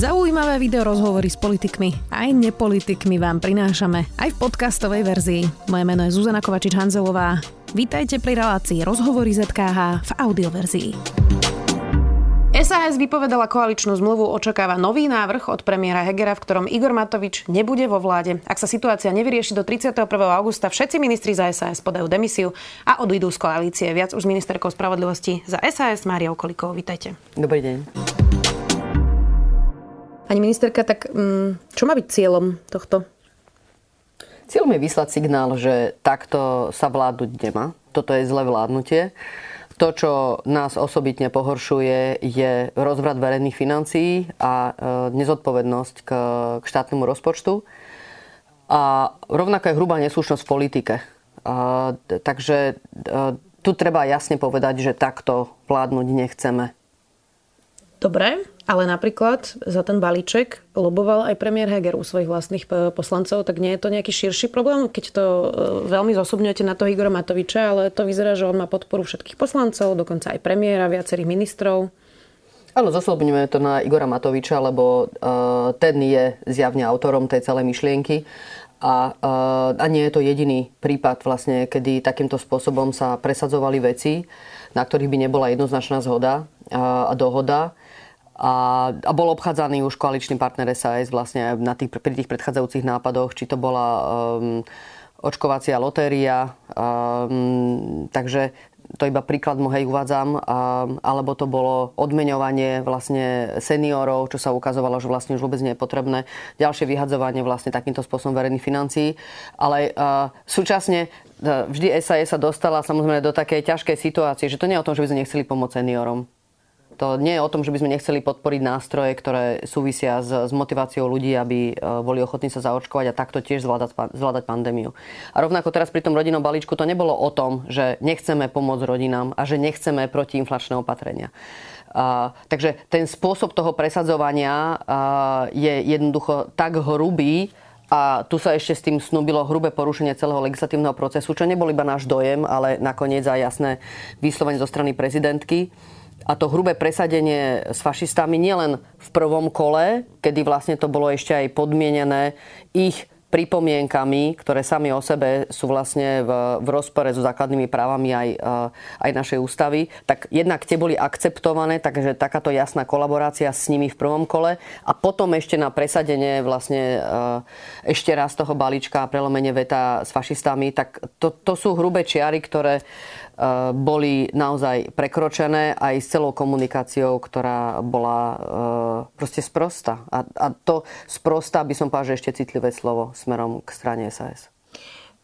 Zaujímavé video rozhovory s politikmi aj nepolitikmi vám prinášame aj v podcastovej verzii. Moje meno je Zuzana Kovačič-Hanzelová. Vítajte pri relácii Rozhovory ZKH v audioverzii. SAS vypovedala koaličnú zmluvu, očakáva nový návrh od premiéra Hegera, v ktorom Igor Matovič nebude vo vláde. Ak sa situácia nevyrieši do 31. augusta, všetci ministri za SAS podajú demisiu a odídu z koalície. Viac už s ministerkou spravodlivosti za SAS Mária Okolikovou. Vítajte. Dobrý deň. Pani ministerka, tak mm, čo má byť cieľom tohto? Cieľom je vyslať signál, že takto sa vládnuť nemá. Toto je zlé vládnutie. To, čo nás osobitne pohoršuje, je rozvrat verejných financií a e, nezodpovednosť k, štátnemu rozpočtu. A rovnako je hrubá neslušnosť v politike. Takže e, tu treba jasne povedať, že takto vládnuť nechceme. Dobre, ale napríklad za ten balíček loboval aj premiér Heger u svojich vlastných e, poslancov, tak nie je to nejaký širší problém, keď to e, veľmi zosobňujete na toho Igora Matoviča, ale to vyzerá, že on má podporu všetkých poslancov, dokonca aj premiéra, viacerých ministrov. Áno, zosobňujeme to na Igora Matoviča, lebo uh, ten je zjavne autorom tej celej myšlienky. A, a nie je to jediný prípad, vlastne, kedy takýmto spôsobom sa presadzovali veci, na ktorých by nebola jednoznačná zhoda uh, a dohoda a, a bol obchádzaný už koaličný partner SAS vlastne na tých, pri tých predchádzajúcich nápadoch, či to bola um, očkovacia lotéria. Um, takže to iba príklad mu hej uvádzam, alebo to bolo odmeňovanie vlastne seniorov, čo sa ukazovalo, že vlastne už vôbec nie je potrebné. Ďalšie vyhadzovanie vlastne takýmto spôsobom verejných financií. Ale a, súčasne vždy SAS sa dostala samozrejme do takej ťažkej situácie, že to nie je o tom, že by sme nechceli pomôcť seniorom to nie je o tom, že by sme nechceli podporiť nástroje, ktoré súvisia s, s motiváciou ľudí, aby e, boli ochotní sa zaočkovať a takto tiež zvládať, zvládať pandémiu. A rovnako teraz pri tom rodinnom balíčku to nebolo o tom, že nechceme pomôcť rodinám a že nechceme protiinflačné opatrenia. Uh, takže ten spôsob toho presadzovania uh, je jednoducho tak hrubý, a tu sa ešte s tým snúbilo hrubé porušenie celého legislatívneho procesu, čo nebol iba náš dojem, ale nakoniec aj jasné vyslovenie zo strany prezidentky a to hrubé presadenie s fašistami nielen v prvom kole, kedy vlastne to bolo ešte aj podmienené ich pripomienkami, ktoré sami o sebe sú vlastne v, v rozpore so základnými právami aj, eh, aj našej ústavy, tak jednak tie boli akceptované, takže takáto jasná kolaborácia s nimi v prvom kole a potom ešte na presadenie vlastne eh, ešte raz toho balíčka a prelomenie veta s fašistami, tak to, to sú hrubé čiary, ktoré boli naozaj prekročené aj s celou komunikáciou, ktorá bola eh, proste sprosta. A, a to sprosta by som povedal, že ešte citlivé slovo smerom k strane SAS.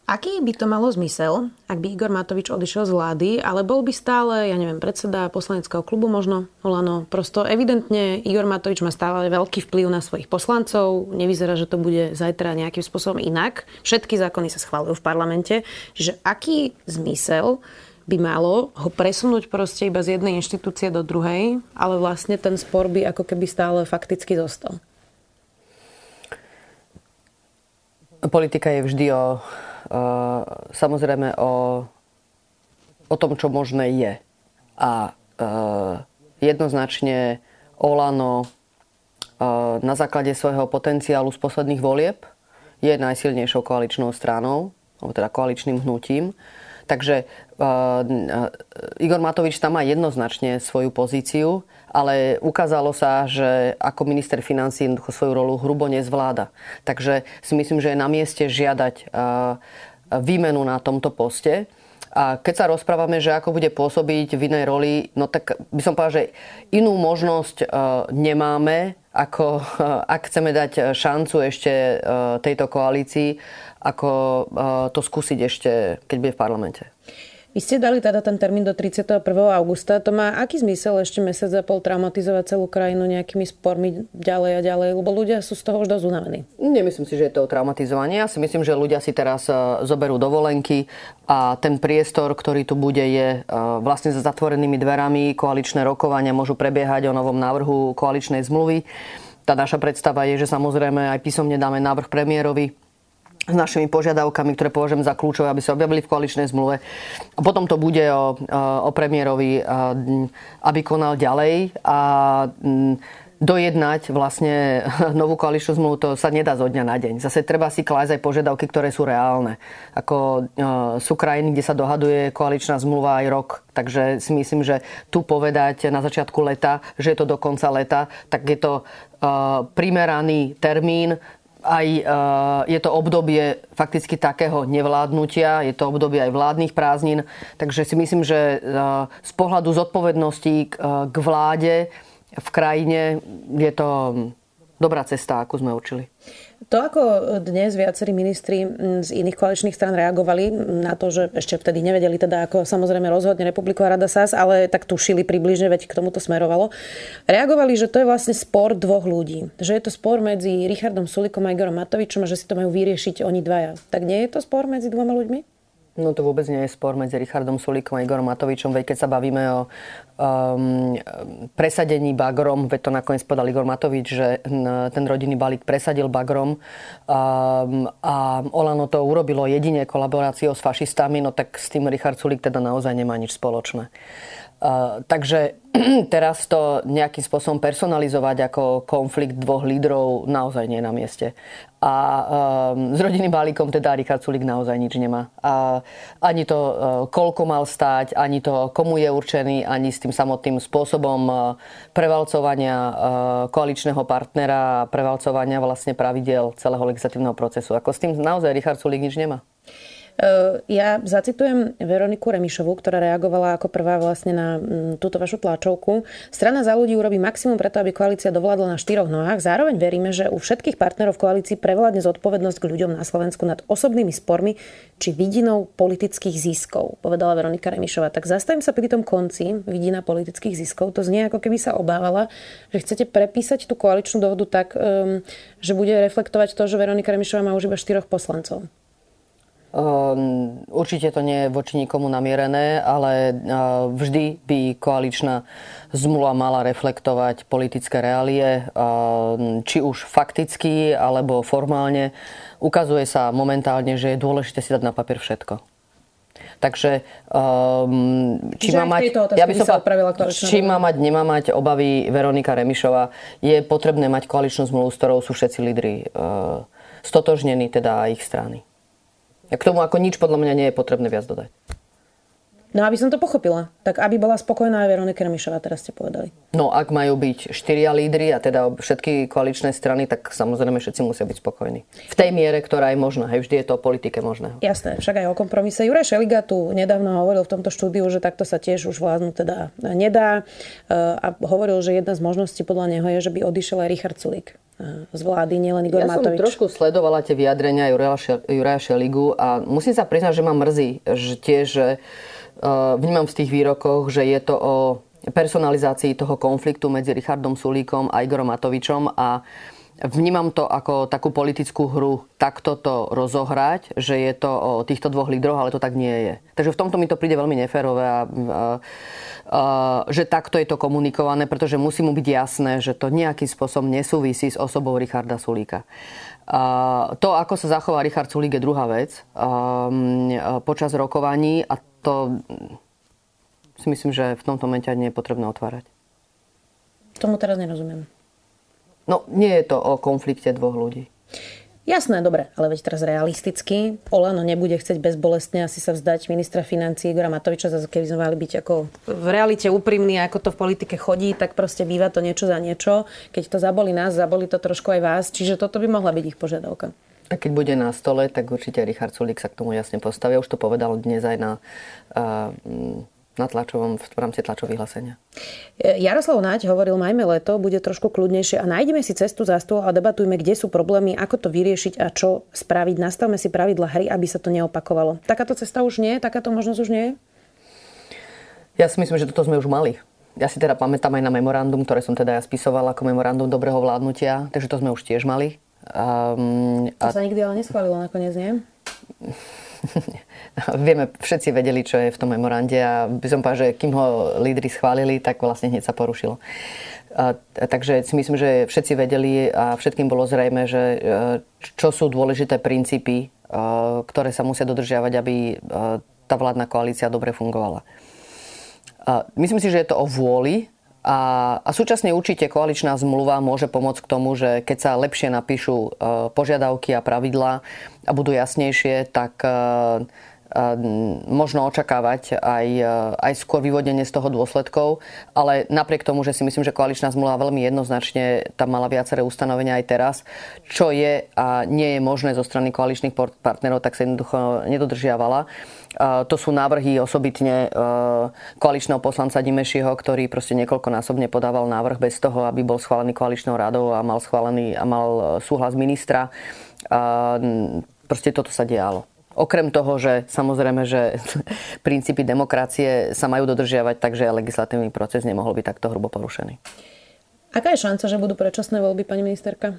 Aký by to malo zmysel, ak by Igor Matovič odišiel z vlády, ale bol by stále, ja neviem, predseda poslaneckého klubu možno, Olano. Prosto evidentne Igor Matovič má stále veľký vplyv na svojich poslancov. Nevyzerá, že to bude zajtra nejakým spôsobom inak. Všetky zákony sa schválujú v parlamente. Čiže aký zmysel by malo ho presunúť proste iba z jednej inštitúcie do druhej, ale vlastne ten spor by ako keby stále fakticky zostal. Politika je vždy o, uh, samozrejme o, o tom, čo možné je. A uh, jednoznačne Olano uh, na základe svojho potenciálu z posledných volieb je najsilnejšou koaličnou stranou, alebo teda koaličným hnutím. Takže uh, Igor Matovič tam má jednoznačne svoju pozíciu, ale ukázalo sa, že ako minister financí jednoducho svoju rolu hrubo nezvláda. Takže si myslím, že je na mieste žiadať uh, výmenu na tomto poste. A keď sa rozprávame, že ako bude pôsobiť v inej roli, no tak by som povedal, že inú možnosť uh, nemáme, ako uh, ak chceme dať šancu ešte uh, tejto koalícii, ako to skúsiť ešte, keď bude v parlamente. Vy ste dali teda ten termín do 31. augusta. To má aký zmysel ešte mesiac a pol traumatizovať celú krajinu nejakými spormi ďalej a ďalej? Lebo ľudia sú z toho už dosť unavení. Nemyslím si, že je to traumatizovanie. Ja si myslím, že ľudia si teraz e, zoberú dovolenky a ten priestor, ktorý tu bude, je e, vlastne za zatvorenými dverami. Koaličné rokovania môžu prebiehať o novom návrhu koaličnej zmluvy. Tá naša predstava je, že samozrejme aj písomne dáme návrh premiérovi s našimi požiadavkami, ktoré považujem za kľúčové, aby sa objavili v koaličnej zmluve. A potom to bude o, o premiérovi, aby konal ďalej. A dojednať vlastne novú koaličnú zmluvu, to sa nedá zo dňa na deň. Zase treba si klásť aj požiadavky, ktoré sú reálne. Ako e, sú krajiny, kde sa dohaduje koaličná zmluva aj rok. Takže si myslím, že tu povedať na začiatku leta, že je to do konca leta, tak je to e, primeraný termín, aj e, je to obdobie fakticky takého nevládnutia, je to obdobie aj vládnych prázdnin, takže si myslím, že z pohľadu zodpovednosti k vláde v krajine je to dobrá cesta, ako sme učili. To, ako dnes viacerí ministri z iných koaličných stran reagovali na to, že ešte vtedy nevedeli teda, ako samozrejme rozhodne Republiková rada SAS, ale tak tušili približne, veď k tomu to smerovalo. Reagovali, že to je vlastne spor dvoch ľudí. Že je to spor medzi Richardom Sulikom a Igorom Matovičom a že si to majú vyriešiť oni dvaja. Tak nie je to spor medzi dvoma ľuďmi? No to vôbec nie je spor medzi Richardom Sulíkom a Igorom Matovičom, veď keď sa bavíme o um, presadení Bagrom, veď to nakoniec povedal Igor Matovič, že ten rodinný balík presadil Bagrom um, a Olano to urobilo jedine kolaboráciou s fašistami, no tak s tým Richard Sulík teda naozaj nemá nič spoločné. Uh, takže teraz to nejakým spôsobom personalizovať ako konflikt dvoch lídrov naozaj nie je na mieste a um, s rodinným balíkom teda Richard Sulik naozaj nič nemá. A ani to, uh, koľko mal stáť, ani to, komu je určený, ani s tým samotným spôsobom uh, prevalcovania uh, koaličného partnera a prevalcovania vlastne pravidel celého legislatívneho procesu. Ako s tým naozaj Richard Sulik nič nemá. Eh, ja zacitujem Veroniku Remišovú, ktorá reagovala ako prvá vlastne na mm, túto vašu tlačovku. Strana za ľudí urobí maximum preto, aby koalícia dovládla na štyroch nohách. Zároveň veríme, že u všetkých partnerov v koalícii prevládne zodpovednosť k ľuďom na Slovensku nad osobnými spormi či vidinou politických ziskov, povedala Veronika Remišová. Tak zastavím sa pri tom konci vidina politických ziskov. To znie ako keby sa obávala, že chcete prepísať tú koaličnú dohodu tak, um, že bude reflektovať to, že Veronika Remišová má už iba štyroch poslancov. Ehm, určite to nie je voči nikomu namierené, ale vždy by koaličná zmluva mala reflektovať politické reálie, či už fakticky alebo formálne. Ukazuje sa momentálne, že je dôležité si dať na papier všetko. Takže um, či, má mať, ja by som či má mať, nemá mať obavy Veronika Remišová, je potrebné mať koaličnú zmluvu, s ktorou sú všetci lídry uh, stotožnení, teda ich strany. K tomu ako nič podľa mňa nie je potrebné viac dodať. No aby som to pochopila, tak aby bola spokojná aj Veronika Remišová, teraz ste povedali. No ak majú byť štyria lídry a teda všetky koaličné strany, tak samozrejme všetci musia byť spokojní. V tej miere, ktorá je možná. Hej, vždy je to o politike možné. Jasné, však aj o kompromise. Juraj Šeliga tu nedávno hovoril v tomto štúdiu, že takto sa tiež už vládnu teda nedá e, a hovoril, že jedna z možností podľa neho je, že by odišiel aj Richard Sulik e, z vlády, nielen Igor ja Matovič. Ja som trošku sledovala tie vyjadrenia Juraja Šeligu a musím sa priznať, že ma mrzí, že tiež, vnímam v tých výrokoch, že je to o personalizácii toho konfliktu medzi Richardom Sulíkom a Igorom Matovičom a Vnímam to ako takú politickú hru, takto to rozohrať, že je to o týchto dvoch lídroch, ale to tak nie je. Takže v tomto mi to príde veľmi neférové a, a, a že takto je to komunikované, pretože musí mu byť jasné, že to nejakým spôsobom nesúvisí s osobou Richarda Sulíka. A, to, ako sa zachová Richard Sulík, je druhá vec a, počas rokovaní a to si myslím, že v tomto momente nie je potrebné otvárať. Tomu teraz nerozumiem. No, nie je to o konflikte dvoch ľudí. Jasné, dobre, ale veď teraz realisticky. Olano nebude chcieť bezbolestne asi sa vzdať ministra financí Igora Matoviča, zase keby sme mali byť ako v realite úprimní, ako to v politike chodí, tak proste býva to niečo za niečo. Keď to zaboli nás, zaboli to trošku aj vás, čiže toto by mohla byť ich požiadavka. A keď bude na stole, tak určite Richard Sulik sa k tomu jasne postaví. Už to povedal dnes aj na, na tlačovom, v rámci tlačových hlasenia. Jaroslav Naď hovoril, majme leto, bude trošku kľudnejšie a nájdeme si cestu za stôl a debatujme, kde sú problémy, ako to vyriešiť a čo spraviť. Nastavme si pravidla hry, aby sa to neopakovalo. Takáto cesta už nie? Takáto možnosť už nie je? Ja si myslím, že toto sme už mali. Ja si teda pamätám aj na memorandum, ktoré som teda ja spisovala ako memorandum dobrého vládnutia, takže to sme už tiež mali. Um, to a... sa nikdy ale neschválilo nakoniec, nie? Vieme, všetci vedeli, čo je v tom memorande a by som povedal, že kým ho lídry schválili, tak vlastne hneď sa porušilo. A, takže si myslím, že všetci vedeli a všetkým bolo zrejme, že e, čo sú dôležité princípy, e, ktoré sa musia dodržiavať, aby e, tá vládna koalícia dobre fungovala. A myslím si, že je to o vôli A, a súčasne určite koaličná zmluva môže pomôcť k tomu, že keď sa lepšie napíšu e, požiadavky a pravidlá a budú jasnejšie, tak e, možno očakávať aj, aj skôr vyvodenie z toho dôsledkov, ale napriek tomu, že si myslím, že koaličná zmluva veľmi jednoznačne tam mala viaceré ustanovenia aj teraz, čo je a nie je možné zo strany koaličných partnerov, tak sa jednoducho nedodržiavala. To sú návrhy osobitne koaličného poslanca Dimešiho, ktorý proste niekoľkonásobne podával návrh bez toho, aby bol schválený koaličnou radou a mal schválený a mal súhlas ministra. Proste toto sa dialo. Okrem toho, že samozrejme, že princípy demokracie sa majú dodržiavať, takže legislatívny proces nemohol byť takto hrubo porušený. Aká je šanca, že budú predčasné voľby, pani ministerka?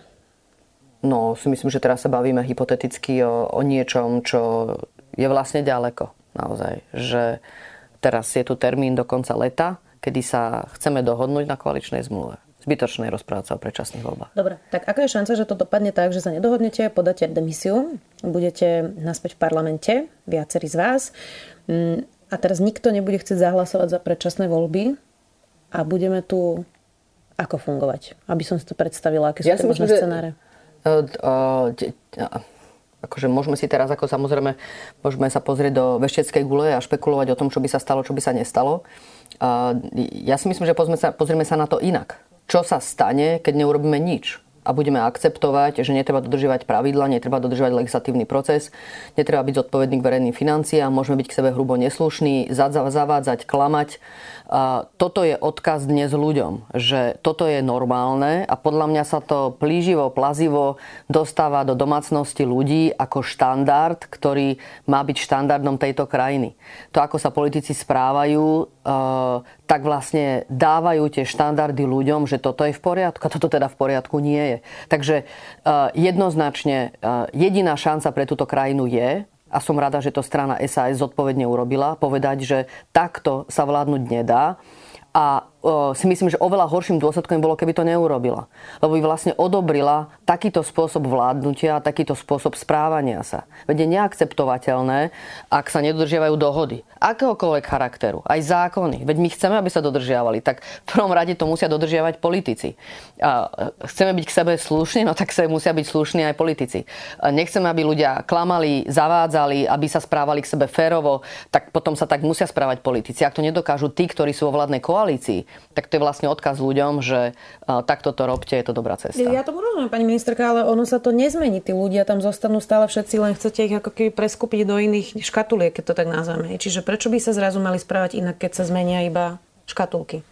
No, si myslím, že teraz sa bavíme hypoteticky o, o niečom, čo je vlastne ďaleko. Naozaj. Že teraz je tu termín do konca leta, kedy sa chceme dohodnúť na koaličnej zmluve zbytočné rozprávať sa o predčasných voľbách. Dobre, tak aká je šanca, že to dopadne tak, že sa nedohodnete, podáte demisiu, budete naspäť v parlamente, viacerí z vás, mm, a teraz nikto nebude chcieť zahlasovať za predčasné voľby a budeme tu ako fungovať? Aby som si to predstavila, aké sú ja tie možné scenáre. Uh, akože môžeme si teraz ako samozrejme, môžeme sa pozrieť do vešteckej gule a špekulovať o tom, čo by sa stalo, čo by sa nestalo. Ja si myslím, že pozrieme sa, pozrieme sa na to inak čo sa stane, keď neurobíme nič a budeme akceptovať, že netreba dodržiavať pravidla, netreba dodržiavať legislatívny proces, netreba byť zodpovedný k verejným financiám, môžeme byť k sebe hrubo neslušní, zavádzať, klamať toto je odkaz dnes ľuďom, že toto je normálne a podľa mňa sa to plíživo, plazivo dostáva do domácnosti ľudí ako štandard, ktorý má byť štandardom tejto krajiny. To, ako sa politici správajú, e, tak vlastne dávajú tie štandardy ľuďom, že toto je v poriadku a toto teda v poriadku nie je. Takže e, jednoznačne e, jediná šanca pre túto krajinu je, a som rada, že to strana SAS zodpovedne urobila, povedať, že takto sa vládnuť nedá. A si myslím, že oveľa horším dôsledkom bolo, keby to neurobila. Lebo by vlastne odobrila takýto spôsob vládnutia, takýto spôsob správania sa. Veď je neakceptovateľné, ak sa nedodržiavajú dohody. Akéhokoľvek charakteru. Aj zákony. Veď my chceme, aby sa dodržiavali. Tak v prvom rade to musia dodržiavať politici. A chceme byť k sebe slušní, no tak sa musia byť slušní aj politici. A nechceme, aby ľudia klamali, zavádzali, aby sa správali k sebe férovo, tak potom sa tak musia správať politici. Ak to nedokážu tí, ktorí sú vo vládnej koalícii, tak to je vlastne odkaz ľuďom, že takto to robte, je to dobrá cesta. Ja to rozumiem, pani ministerka, ale ono sa to nezmení. Tí ľudia tam zostanú stále všetci, len chcete ich ako keby preskúpiť do iných škatuliek, keď to tak nazveme. Čiže prečo by sa zrazu mali správať inak, keď sa zmenia iba škatulky?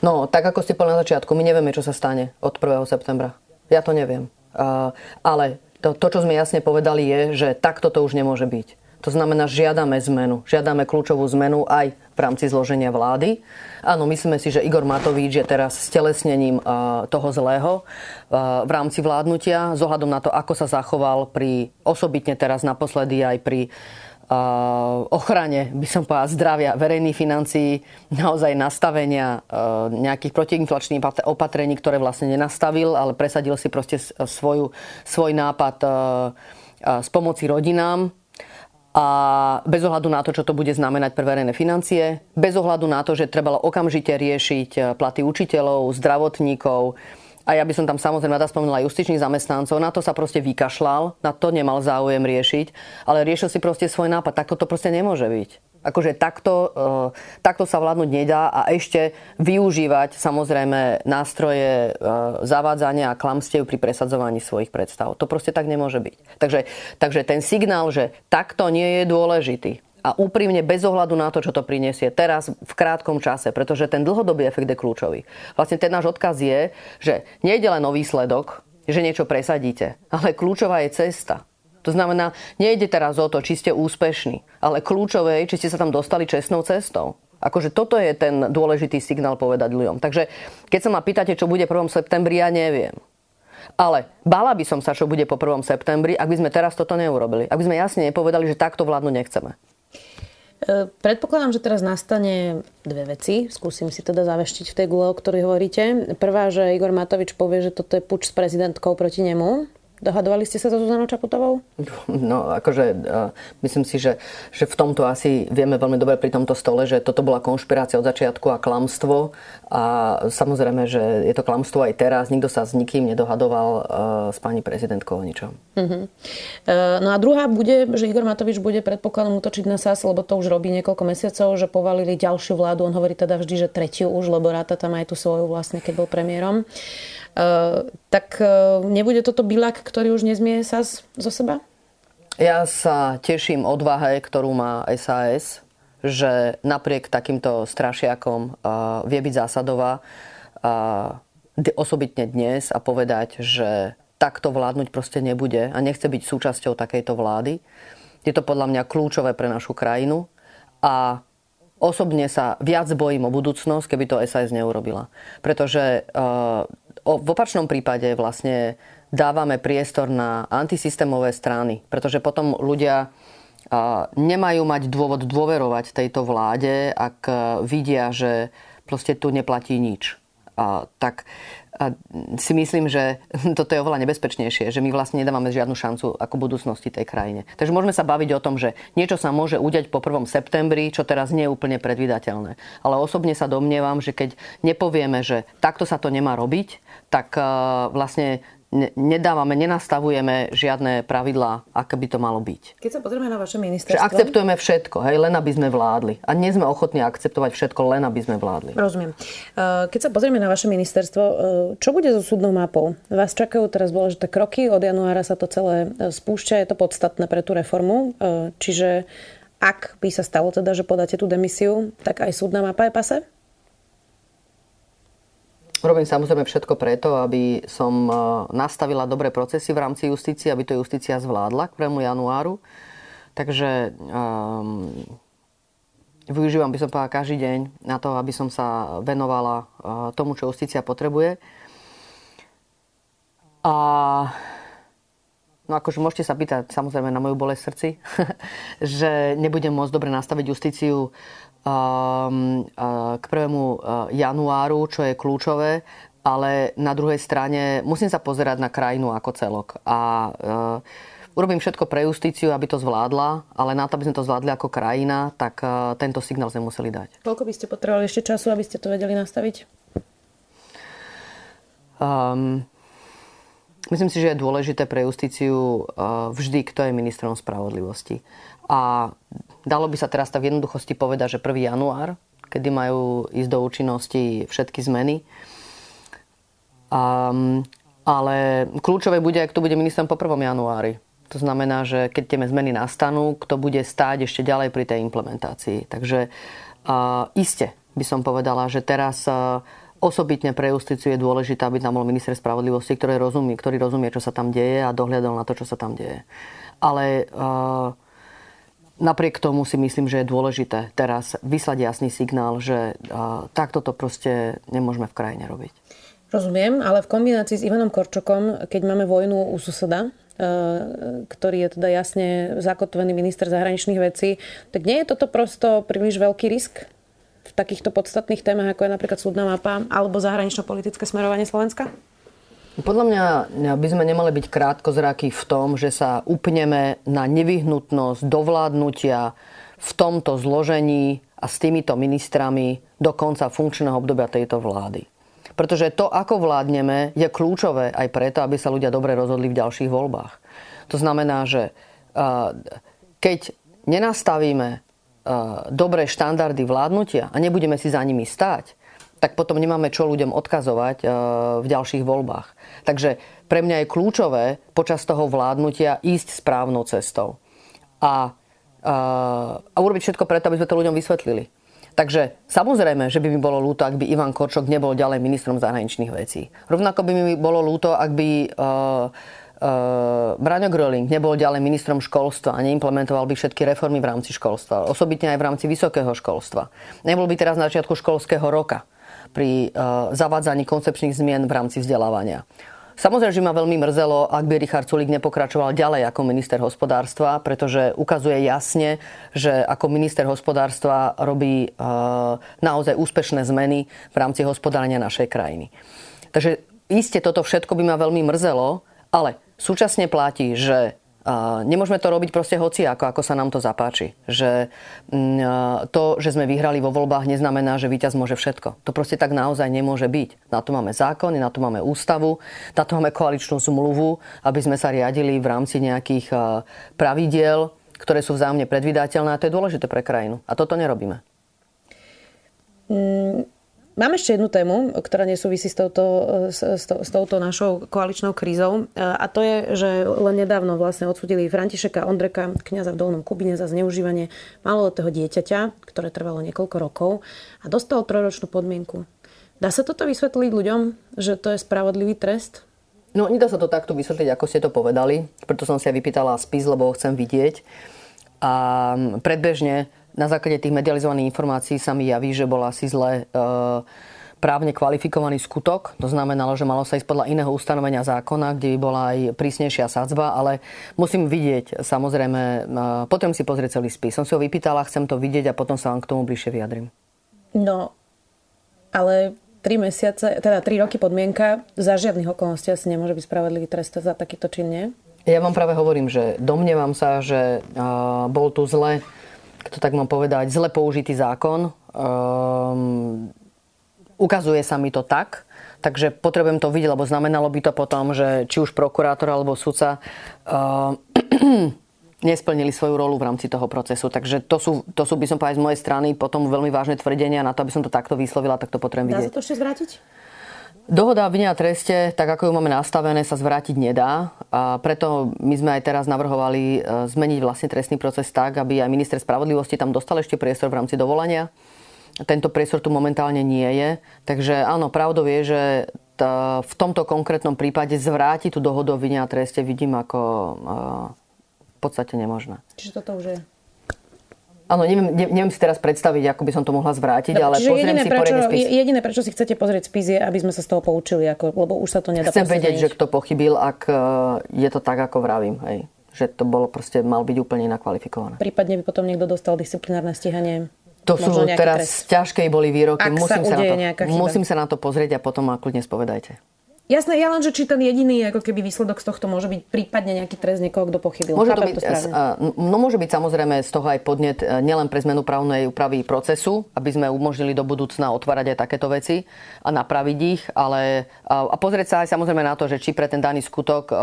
No, tak ako ste povedali na začiatku, my nevieme, čo sa stane od 1. septembra. Ja to neviem. Uh, ale to, to, čo sme jasne povedali, je, že takto to už nemôže byť. To znamená, žiadame zmenu. Žiadame kľúčovú zmenu aj v rámci zloženia vlády. Áno, myslíme si, že Igor Matovič je teraz stelesnením toho zlého v rámci vládnutia, z na to, ako sa zachoval pri, osobitne teraz naposledy aj pri ochrane, by som povedala, zdravia verejných financií, naozaj nastavenia nejakých protiinflačných opatrení, ktoré vlastne nenastavil, ale presadil si proste svoju, svoj nápad z pomoci rodinám, a bez ohľadu na to, čo to bude znamenať pre verejné financie, bez ohľadu na to, že trebalo okamžite riešiť eh, platy učiteľov, zdravotníkov, a ja by som tam samozrejme rada spomenula justičných zamestnancov, na to sa proste vykašľal, na to nemal záujem riešiť, ale riešil si proste svoj nápad. Takto to proste nemôže byť. Akože takto, e, takto sa vládnuť nedá a ešte využívať samozrejme nástroje e, zavádzania a klamstiev pri presadzovaní svojich predstav. To proste tak nemôže byť. Takže, takže ten signál, že takto nie je dôležitý, a úprimne bez ohľadu na to, čo to prinesie teraz v krátkom čase, pretože ten dlhodobý efekt je kľúčový. Vlastne ten náš odkaz je, že nejde len o výsledok, že niečo presadíte, ale kľúčová je cesta. To znamená, nejde teraz o to, či ste úspešní, ale kľúčové je, či ste sa tam dostali čestnou cestou. Akože toto je ten dôležitý signál povedať ľuďom. Takže keď sa ma pýtate, čo bude 1. septembri, ja neviem. Ale bala by som sa, čo bude po 1. septembri, ak by sme teraz toto neurobili. Ak by sme jasne nepovedali, že takto vládnu nechceme. E, predpokladám, že teraz nastane dve veci. Skúsim si teda zaveštiť v tej gule, o ktorej hovoríte. Prvá, že Igor Matovič povie, že toto je puč s prezidentkou proti nemu Dohadovali ste sa so Zuzanou Čaputovou? No, akože uh, myslím si, že, že v tomto asi vieme veľmi dobre pri tomto stole, že toto bola konšpirácia od začiatku a klamstvo. A samozrejme, že je to klamstvo aj teraz. Nikto sa s nikým nedohadoval uh, s pani prezidentkou o ničom. Uh-huh. Uh, no a druhá bude, že Igor Matovič bude predpokladom útočiť na SAS, lebo to už robí niekoľko mesiacov, že povalili ďalšiu vládu. On hovorí teda vždy, že tretiu už, lebo ráta tam aj tú svoju vlastne, keď bol premiérom. Uh, tak uh, nebude toto bilak, ktorý už nezmie sa zo seba? Ja sa teším odvahe, ktorú má SAS, že napriek takýmto strašiakom uh, vie byť zásadová osobitne dnes a povedať, že takto vládnuť proste nebude a nechce byť súčasťou takejto vlády. Je to podľa mňa kľúčové pre našu krajinu a osobne sa viac bojím o budúcnosť, keby to SAS neurobila. Pretože v opačnom prípade vlastne dávame priestor na antisystémové strany, pretože potom ľudia nemajú mať dôvod dôverovať tejto vláde, ak vidia, že proste tu neplatí nič. Tak si myslím, že toto je oveľa nebezpečnejšie, že my vlastne nedávame žiadnu šancu ako budúcnosti tej krajine. Takže môžeme sa baviť o tom, že niečo sa môže udiať po 1. septembri, čo teraz nie je úplne predvydateľné. Ale osobne sa domnievam, že keď nepovieme, že takto sa to nemá robiť, tak vlastne nedávame, nenastavujeme žiadne pravidlá, aké by to malo byť. Keď sa pozrieme na vaše ministerstvo... Že akceptujeme všetko, hej, len aby sme vládli. A nie sme ochotní akceptovať všetko, len aby sme vládli. Rozumiem. Keď sa pozrieme na vaše ministerstvo, e, čo bude so súdnou mapou? Vás čakajú teraz dôležité kroky, od januára sa to celé e, spúšťa, je to podstatné pre tú reformu. E, čiže ak by sa stalo teda, že podáte tú demisiu, tak aj súdna mapa je pase? Robím samozrejme všetko preto, aby som e, nastavila dobré procesy v rámci justície, aby to justícia zvládla k 1. januáru. Takže um, využívam by som povedal každý deň na to, aby som sa venovala uh, tomu, čo justícia potrebuje. A No akože môžete sa pýtať samozrejme na moju bolesť srdci, že nebudem môcť dobre nastaviť justíciu k 1. Uh, januáru, čo je kľúčové, ale na druhej strane musím sa pozerať na krajinu ako celok. A uh, urobím všetko pre justíciu, aby to zvládla, ale na to, aby sme to zvládli ako krajina, tak tento signál sme museli dať. Koľko by ste potrebovali ešte času, aby ste to vedeli nastaviť? Um, myslím si, že je dôležité pre justíciu vždy, kto je ministrom spravodlivosti. A dalo by sa teraz tak v jednoduchosti povedať, že 1. január, kedy majú ísť do účinnosti všetky zmeny. Um, ale kľúčové bude, ak to bude ministrom po 1. januári. To znamená, že keď tie zmeny nastanú, kto bude stáť ešte ďalej pri tej implementácii. Takže uh, iste by som povedala, že teraz uh, osobitne pre justíciu je dôležité, aby tam bol minister spravodlivosti, ktorý rozumie, ktorý rozumie, čo sa tam deje a dohľadal na to, čo sa tam deje. Ale uh, Napriek tomu si myslím, že je dôležité teraz vyslať jasný signál, že takto to proste nemôžeme v krajine robiť. Rozumiem, ale v kombinácii s Ivanom Korčokom, keď máme vojnu u suseda, ktorý je teda jasne zakotvený minister zahraničných vecí, tak nie je toto prosto príliš veľký risk v takýchto podstatných témach, ako je napríklad súdna mapa alebo zahranično-politické smerovanie Slovenska? Podľa mňa by sme nemali byť krátkozraky v tom, že sa upneme na nevyhnutnosť dovládnutia v tomto zložení a s týmito ministrami do konca funkčného obdobia tejto vlády. Pretože to, ako vládneme, je kľúčové aj preto, aby sa ľudia dobre rozhodli v ďalších voľbách. To znamená, že keď nenastavíme dobré štandardy vládnutia a nebudeme si za nimi stáť, tak potom nemáme čo ľuďom odkazovať v ďalších voľbách. Takže pre mňa je kľúčové počas toho vládnutia ísť správnou cestou. A, a, a urobiť všetko preto, aby sme to ľuďom vysvetlili. Takže samozrejme, že by mi bolo ľúto, ak by Ivan Korčok nebol ďalej ministrom zahraničných vecí. Rovnako by mi bolo ľúto, ak by uh, uh, Braňo Gröling nebol ďalej ministrom školstva a neimplementoval by všetky reformy v rámci školstva, osobitne aj v rámci vysokého školstva. Nebol by teraz na začiatku školského roka pri uh, zavádzaní koncepčných zmien v rámci vzdelávania. Samozrejme, že ma veľmi mrzelo, ak by Richard Sulik nepokračoval ďalej ako minister hospodárstva, pretože ukazuje jasne, že ako minister hospodárstva robí uh, naozaj úspešné zmeny v rámci hospodárenia našej krajiny. Takže iste toto všetko by ma veľmi mrzelo, ale Súčasne platí, že nemôžeme to robiť proste hoci ako, ako sa nám to zapáči. Že uh, to, že sme vyhrali vo voľbách, neznamená, že víťaz môže všetko. To proste tak naozaj nemôže byť. Na to máme zákony, na to máme ústavu, na to máme koaličnú zmluvu, aby sme sa riadili v rámci nejakých pravidiel, ktoré sú vzájomne predvydateľné a to je dôležité pre krajinu. A toto nerobíme. Mm Mám ešte jednu tému, ktorá nesúvisí s touto, s, s, s touto našou koaličnou krízou. A to je, že len nedávno vlastne odsudili Františeka Ondreka, kniaza v Dolnom Kubine za zneužívanie maloletého dieťaťa, ktoré trvalo niekoľko rokov a dostal trojročnú podmienku. Dá sa toto vysvetliť ľuďom, že to je spravodlivý trest? No, nedá sa to takto vysvetliť, ako ste to povedali. Preto som si aj vypýtala spis, lebo ho chcem vidieť. A predbežne na základe tých medializovaných informácií sa mi javí, že bol asi zle e, právne kvalifikovaný skutok. To znamenalo, že malo sa ísť podľa iného ustanovenia zákona, kde by bola aj prísnejšia sadzba, ale musím vidieť, samozrejme, e, potom si pozrieť celý spis. Som si ho vypýtala, chcem to vidieť a potom sa vám k tomu bližšie vyjadrím. No, ale 3 mesiace, teda 3 roky podmienka, za žiadnych okolností asi nemôže byť spravodlivý trest za takýto čin, nie? Ja vám práve hovorím, že domnievam sa, že uh, bol tu zle to tak mám povedať, zle použitý zákon. Um, ukazuje sa mi to tak, takže potrebujem to vidieť, lebo znamenalo by to potom, že či už prokurátor alebo sudca uh, nesplnili svoju rolu v rámci toho procesu. Takže to sú, to sú by som povedať z mojej strany potom veľmi vážne tvrdenia. Na to, aby som to takto vyslovila, tak to potrebujem vidieť. Dá sa to ešte zvrátiť? Dohoda o a treste, tak ako ju máme nastavené, sa zvrátiť nedá. A preto my sme aj teraz navrhovali e, zmeniť vlastne trestný proces tak, aby aj minister spravodlivosti tam dostal ešte priestor v rámci dovolania. Tento priestor tu momentálne nie je. Takže áno, pravdou je, že v tomto konkrétnom prípade zvrátiť tú dohodu o vine a treste vidím ako e, v podstate nemožné. Čiže toto už je Áno, neviem, neviem si teraz predstaviť, ako by som to mohla zvrátiť, no, ale pozriem jediné, si prečo, spis. Jediné, prečo si chcete pozrieť spis, je, aby sme sa z toho poučili, ako, lebo už sa to nedá Chcem vedieť, že kto pochybil, ak e, je to tak, ako vravím. Hej. Že to bolo proste, mal byť úplne inak kvalifikované. Prípadne by potom niekto dostal disciplinárne stíhanie. To sú teraz trest. ťažké boli výroky. Ak musím sa, sa, na to, musím sa na to pozrieť a potom ma kľudne spovedajte. Jasné, ja len, že či ten jediný ako keby výsledok z tohto môže byť prípadne nejaký trest niekoho, kto pochybil. Môže to byť, to no môže byť samozrejme z toho aj podnet e, nielen pre zmenu právnej úpravy procesu, aby sme umožnili do budúcna otvárať aj takéto veci a napraviť ich, ale a pozrieť sa aj samozrejme na to, že či pre ten daný skutok e,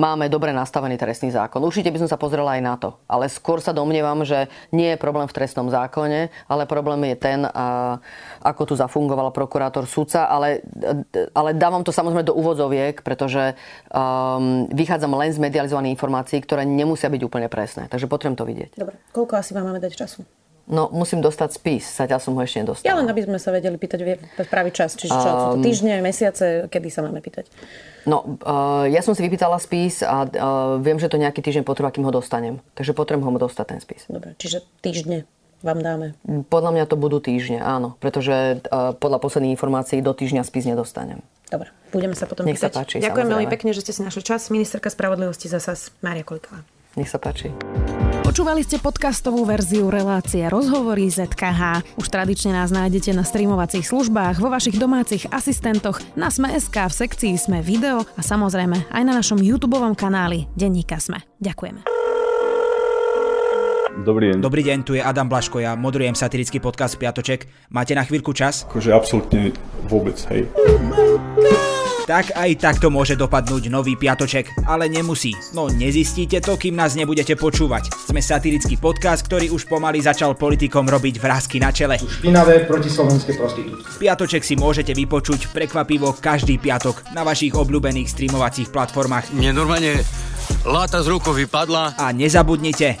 máme dobre nastavený trestný zákon. Určite by som sa pozrela aj na to, ale skôr sa domnievam, že nie je problém v trestnom zákone, ale problém je ten, ako tu zafungoval prokurátor sudca, ale, e, ale dávam to samozrejme samozrejme do úvodzoviek, pretože um, vychádzam len z medializovaných informácií, ktoré nemusia byť úplne presné. Takže potrebujem to vidieť. Dobre, koľko asi vám máme dať času? No, musím dostať spis, zatiaľ som ho ešte nedostal. Ja len, aby sme sa vedeli pýtať v pravý čas, čiže čo, um, týždne, mesiace, kedy sa máme pýtať? No, uh, ja som si vypýtala spis a uh, viem, že to nejaký týždeň potrvá, kým ho dostanem. Takže potrebujem ho dostať ten spis. Dobre, čiže týždne vám dáme? Podľa mňa to budú týždne, áno. Pretože uh, podľa posledných informácií do týždňa spis nedostanem. Dobre, budeme sa potom Nech pýtať. sa páči, Ďakujem veľmi pekne, že ste si našli čas. Ministerka spravodlivosti zasa Mária Koliková. Nech sa páči. Počúvali ste podcastovú verziu relácie Rozhovory ZKH. Už tradične nás nájdete na streamovacích službách, vo vašich domácich asistentoch, na Sme.sk, v sekcii Sme video a samozrejme aj na našom YouTube kanáli Denníka Sme. Ďakujeme. Dobrý deň. Dobrý deň, tu je Adam Blaško, ja moderujem satirický podcast Piatoček. Máte na chvíľku čas? Akože absolútne vôbec, hej. Tak aj takto môže dopadnúť nový piatoček, ale nemusí. No nezistíte to, kým nás nebudete počúvať. Sme satirický podcast, ktorý už pomaly začal politikom robiť vrázky na čele. Špinavé protislovenské prostitútky. Piatoček si môžete vypočuť prekvapivo každý piatok na vašich obľúbených streamovacích platformách. Mne normálne láta z rukou vypadla. A nezabudnite,